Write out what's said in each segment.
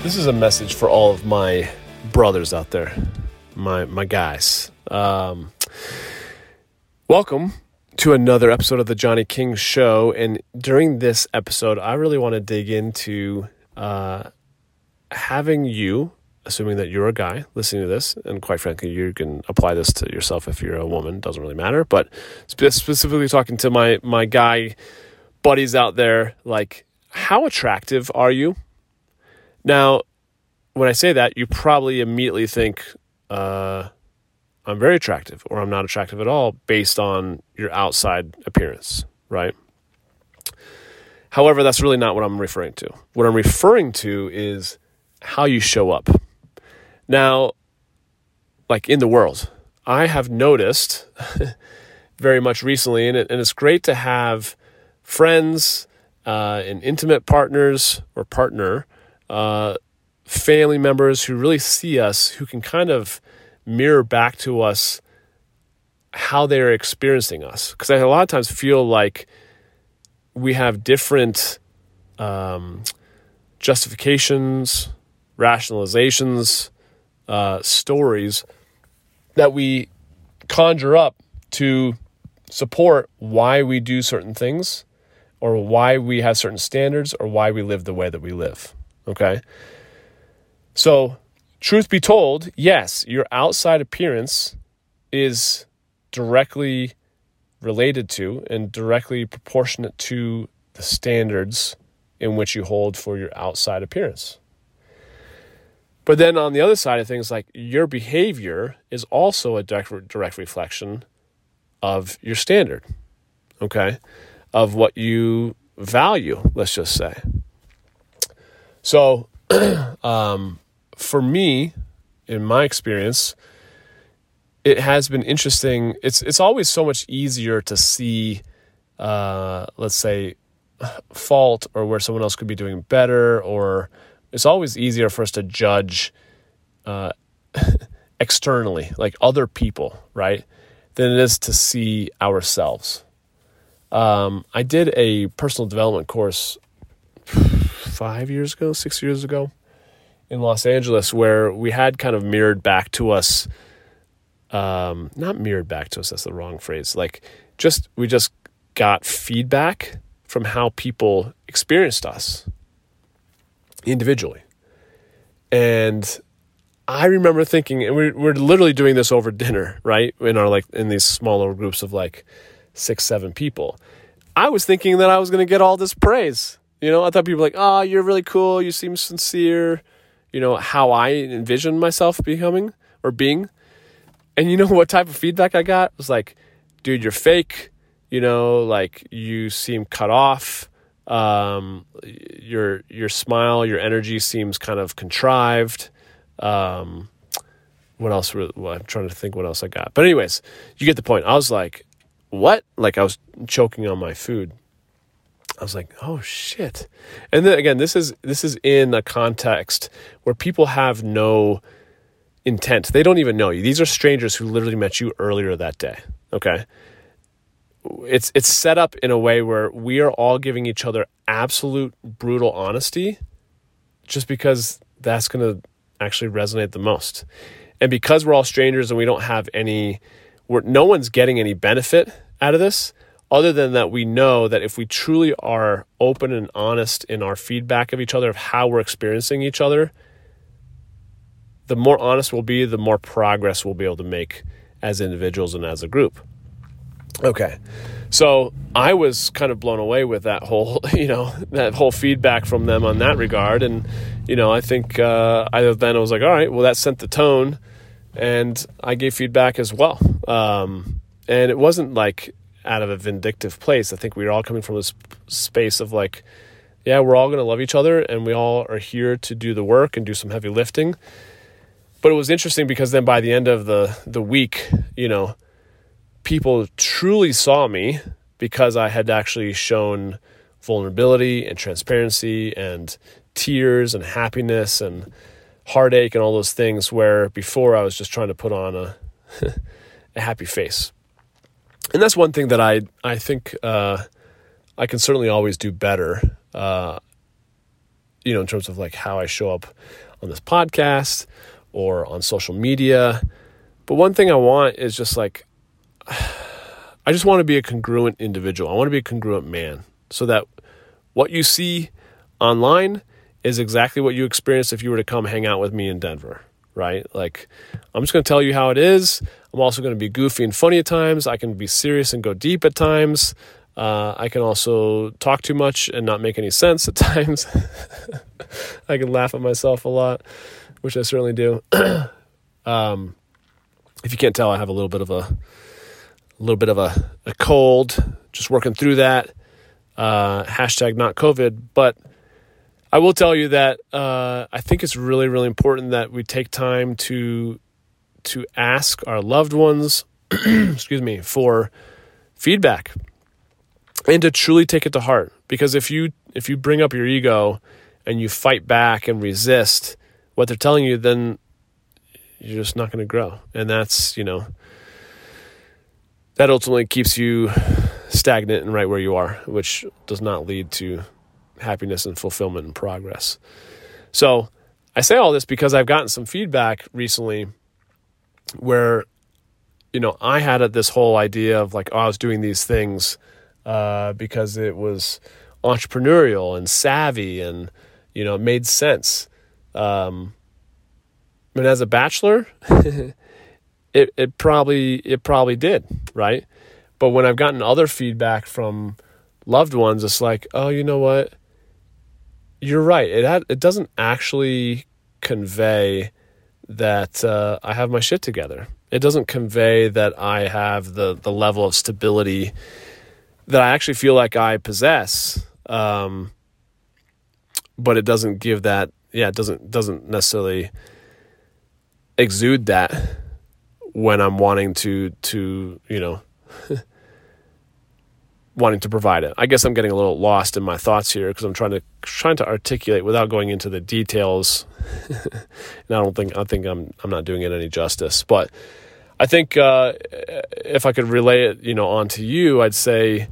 This is a message for all of my brothers out there, my my guys. Um, welcome to another episode of the Johnny King Show, and during this episode, I really want to dig into uh, having you, assuming that you're a guy listening to this, and quite frankly, you can apply this to yourself if you're a woman. Doesn't really matter, but specifically talking to my my guy buddies out there, like how attractive are you? Now, when I say that, you probably immediately think uh, I'm very attractive or I'm not attractive at all based on your outside appearance, right? However, that's really not what I'm referring to. What I'm referring to is how you show up. Now, like in the world, I have noticed very much recently, and, it, and it's great to have friends uh, and intimate partners or partner uh, family members who really see us, who can kind of mirror back to us how they're experiencing us. Because I a lot of times feel like we have different um, justifications, rationalizations, uh, stories that we conjure up to support why we do certain things or why we have certain standards or why we live the way that we live. Okay. So, truth be told, yes, your outside appearance is directly related to and directly proportionate to the standards in which you hold for your outside appearance. But then on the other side of things, like your behavior is also a direct, direct reflection of your standard, okay? Of what you value, let's just say. So, um, for me, in my experience, it has been interesting. It's it's always so much easier to see, uh, let's say, fault or where someone else could be doing better, or it's always easier for us to judge uh, externally, like other people, right, than it is to see ourselves. Um, I did a personal development course five years ago, six years ago in Los Angeles, where we had kind of mirrored back to us, um, not mirrored back to us, that's the wrong phrase. Like, just, we just got feedback from how people experienced us individually. And I remember thinking, and we're, we're literally doing this over dinner, right? In our like, in these smaller groups of like six, seven people. I was thinking that I was going to get all this praise you know, I thought people were like, oh, you're really cool. You seem sincere. You know, how I envisioned myself becoming or being. And you know what type of feedback I got? It was like, dude, you're fake. You know, like you seem cut off. Um, your your smile, your energy seems kind of contrived. Um, what else? Well, I'm trying to think what else I got. But anyways, you get the point. I was like, what? Like I was choking on my food. I was like, oh shit. And then again, this is this is in a context where people have no intent. They don't even know you. These are strangers who literally met you earlier that day. Okay. It's it's set up in a way where we are all giving each other absolute brutal honesty just because that's going to actually resonate the most. And because we're all strangers and we don't have any we're, no one's getting any benefit out of this, other than that we know that if we truly are open and honest in our feedback of each other of how we're experiencing each other the more honest we'll be the more progress we'll be able to make as individuals and as a group. Okay. So i was kind of blown away with that whole you know that whole feedback from them on that regard. And you know i think uh, i then i was like all right well that sent the tone and i gave feedback as well. Um, and it wasn't like out of a vindictive place. I think we were all coming from this space of like, yeah, we're all going to love each other and we all are here to do the work and do some heavy lifting. But it was interesting because then by the end of the the week, you know, people truly saw me because I had actually shown vulnerability and transparency and tears and happiness and heartache and all those things where before I was just trying to put on a a happy face. And that's one thing that I I think uh, I can certainly always do better. Uh, you know, in terms of like how I show up on this podcast or on social media. But one thing I want is just like I just want to be a congruent individual. I want to be a congruent man so that what you see online is exactly what you experience if you were to come hang out with me in Denver, right? Like, I'm just going to tell you how it is. I'm also going to be goofy and funny at times. I can be serious and go deep at times. Uh, I can also talk too much and not make any sense at times. I can laugh at myself a lot, which I certainly do. um, if you can't tell, I have a little bit of a, a little bit of a, a cold. Just working through that. Uh, hashtag not COVID, but I will tell you that uh, I think it's really, really important that we take time to to ask our loved ones, excuse me, for feedback, and to truly take it to heart. Because if you if you bring up your ego and you fight back and resist what they're telling you, then you're just not going to grow, and that's you know that ultimately keeps you stagnant and right where you are, which does not lead to happiness and fulfillment and progress. So I say all this because I've gotten some feedback recently where, you know, I had this whole idea of like, oh, I was doing these things uh, because it was entrepreneurial and savvy and, you know, it made sense. Um, and as a bachelor, it, it probably it probably did, right? But when I've gotten other feedback from loved ones, it's like, oh, you know what? You're right. It had, it doesn't actually convey that uh, I have my shit together. It doesn't convey that I have the the level of stability that I actually feel like I possess. Um, but it doesn't give that. Yeah, it doesn't doesn't necessarily exude that when I'm wanting to to you know wanting to provide it. I guess I'm getting a little lost in my thoughts here because I'm trying to trying to articulate without going into the details. and I don't think I think I'm I'm not doing it any justice. But I think uh, if I could relay it, you know, onto you, I'd say,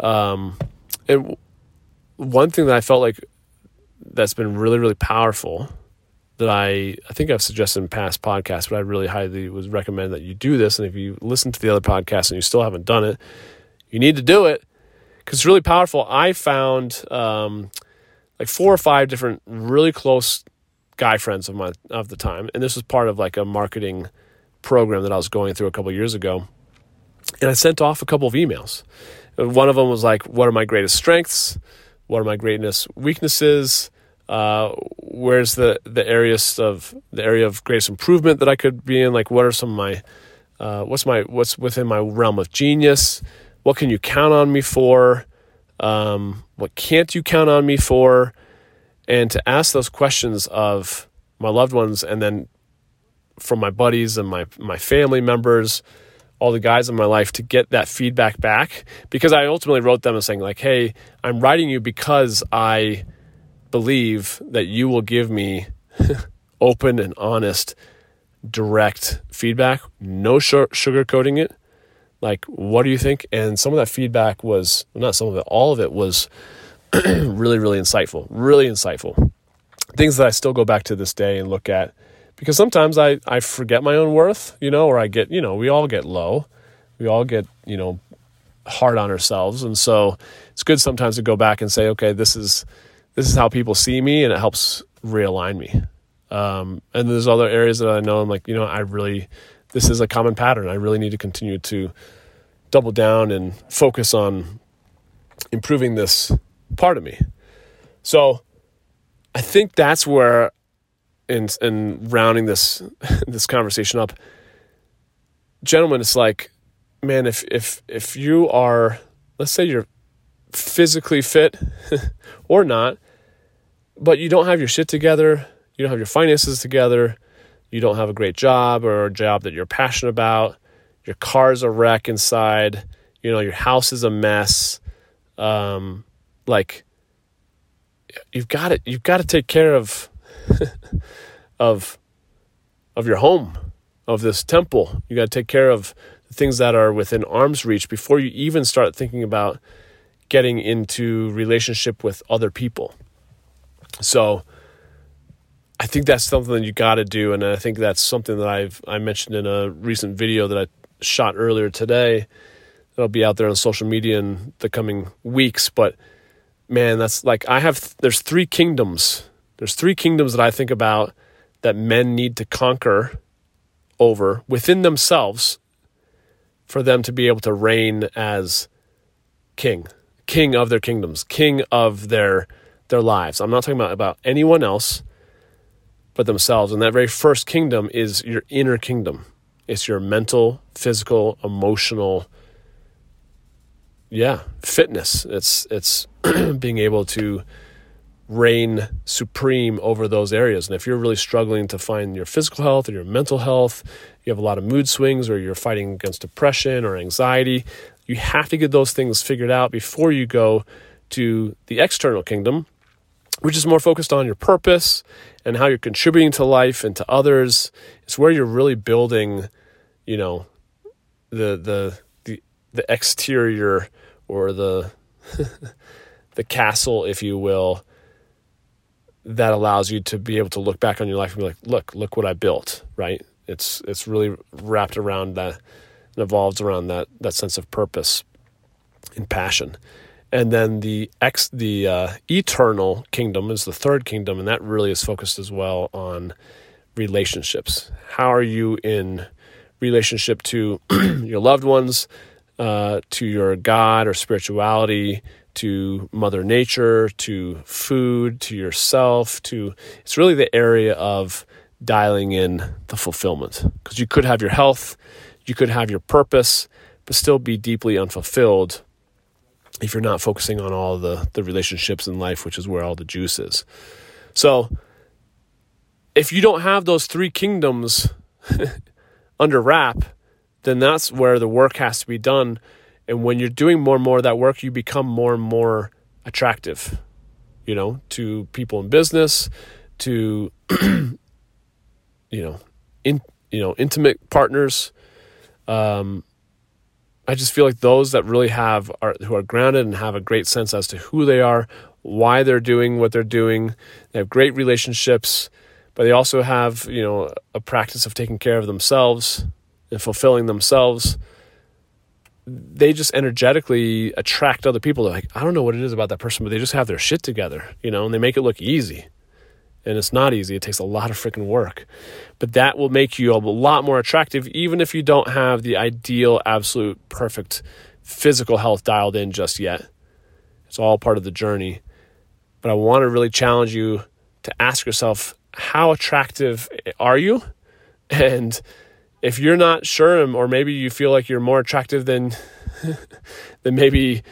um, and one thing that I felt like that's been really really powerful that I I think I've suggested in past podcasts, but I really highly would recommend that you do this. And if you listen to the other podcasts and you still haven't done it, you need to do it because it's really powerful. I found um, like four or five different really close guy friends of mine of the time, and this was part of like a marketing program that I was going through a couple years ago. And I sent off a couple of emails. One of them was like, "What are my greatest strengths? What are my greatest weaknesses? Uh, where's the the areas of the area of greatest improvement that I could be in? Like, what are some of my uh, what's my what's within my realm of genius?" What can you count on me for? Um, what can't you count on me for? And to ask those questions of my loved ones and then from my buddies and my, my family members, all the guys in my life to get that feedback back because I ultimately wrote them and saying like, "Hey, I'm writing you because I believe that you will give me open and honest, direct feedback, no sugarcoating it, like what do you think? And some of that feedback was not some of it all of it was really really insightful really insightful. Things that i still go back to this day and look at because sometimes i i forget my own worth you know or i get you know we all get low. We all get you know hard on ourselves. And so it's good sometimes to go back and say okay this is this is how people see me and it helps realign me. Um, and there's other areas that i know i'm like you know i really this is a common pattern. I really need to continue to double down and focus on improving this part of me. So I think that's where in in rounding this this conversation up, gentlemen, it's like, man, if if if you are let's say you're physically fit or not, but you don't have your shit together, you don't have your finances together, you don't have a great job or a job that you're passionate about, your car's a wreck inside, you know, your house is a mess. Um, like you've got it you've got to take care of of of your home, of this temple. You got to take care of the things that are within arm's reach before you even start thinking about getting into relationship with other people. So I think that's something that you got to do, and I think that's something that I've I mentioned in a recent video that I shot earlier today. That'll be out there on social media in the coming weeks. But man, that's like I have. There's three kingdoms. There's three kingdoms that I think about that men need to conquer over within themselves for them to be able to reign as king, king of their kingdoms, king of their their lives. I'm not talking about, about anyone else but themselves. And that very first kingdom is your inner kingdom. It's your mental, physical, emotional, yeah, fitness. It's it's being able to reign supreme over those areas. And if you're really struggling to find your physical health or your mental health, you have a lot of mood swings or you're fighting against depression or anxiety, you have to get those things figured out before you go to the external kingdom, which is more focused on your purpose and how you're contributing to life and to others. It's where you're really building, you know, the the the the exterior or the the castle, if you will, that allows you to be able to look back on your life and be like, look, look what I built, right? It's it's really wrapped around that and evolves around that that sense of purpose and passion. And then the ex the uh, eternal kingdom is the third kingdom, and that really is focused as well on relationships. How are you in relationship to your loved ones, uh, to your God or spirituality, to Mother Nature, to food, to yourself, to it's really the area of dialing in the fulfillment. Because you could have your health, you could have your purpose, but still be deeply unfulfilled if you're not focusing on all the, the relationships in life, which is where all the juice is. So if you don't have those three kingdoms under wrap, then that's where the work has to be done and when you're doing more and more of that work, you become more and more attractive, you know, to people in business, to you know, in you know, intimate partners. Um, I just feel like those that really have are who are grounded and have a great sense as to who they are, why they're doing what they're doing. They have great relationships, but they also have, you know, a practice of taking care of themselves and fulfilling themselves they just energetically attract other people. They're like, I don't know what it is about that person, but they just have their shit together, you know, and they make it look easy. And it's not easy. It takes a lot of freaking work. But that will make you a lot more attractive, even if you don't have the ideal, absolute, perfect physical health dialed in just yet. It's all part of the journey. But I want to really challenge you to ask yourself, how attractive are you? And if you're not sure or maybe you feel like you're more attractive than than maybe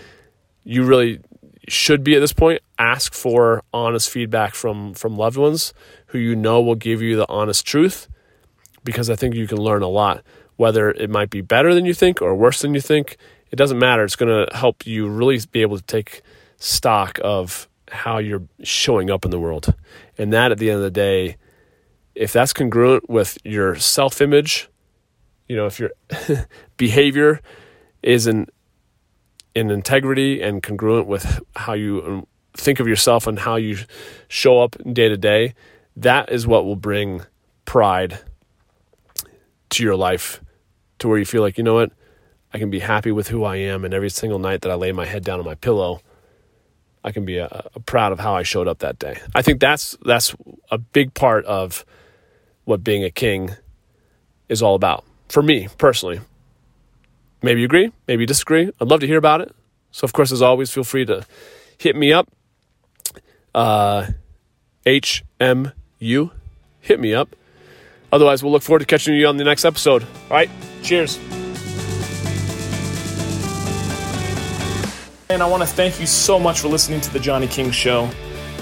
you really should be at this point ask for honest feedback from from loved ones who you know will give you the honest truth because i think you can learn a lot. Whether it might be better than you think or worse than you think it doesn't matter. It's going to help you really be able to take stock of how you're showing up in the world. And that at the end of the day if that's congruent with your self image you know, if your behavior is in in integrity and congruent with how you um, think of yourself and how you show up day to day, that is what will bring pride to your life to where you feel like, you know what, I can be happy with who I am and every single night that I lay my head down on my pillow, I can be a, a proud of how I showed up that day. I think that's that's a big part of what being a king is all about for me personally. Maybe you agree, maybe you disagree. I'd love to hear about it. So, of course, as always, feel free to hit me up. Uh, HMU, hit me up. Otherwise, we'll look forward to catching you on the next episode. All right, cheers. and I want to thank you so much for listening to The Johnny King Show.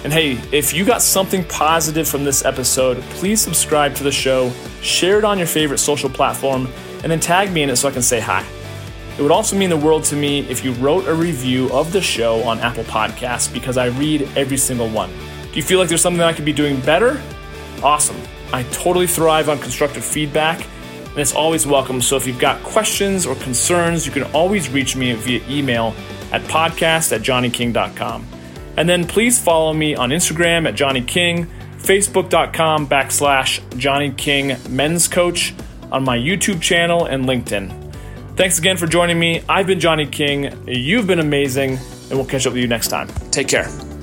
And hey, if you got something positive from this episode, please subscribe to the show, share it on your favorite social platform, and then tag me in it so I can say hi. It would also mean the world to me if you wrote a review of the show on Apple Podcasts because I read every single one. Do you feel like there's something I could be doing better? Awesome. I totally thrive on constructive feedback and it's always welcome. So if you've got questions or concerns, you can always reach me via email at podcast at johnnyking.com. And then please follow me on Instagram at Johnny King, Facebook.com backslash Johnny King Men's Coach, on my YouTube channel and LinkedIn. Thanks again for joining me. I've been Johnny King. You've been amazing, and we'll catch up with you next time. Take care.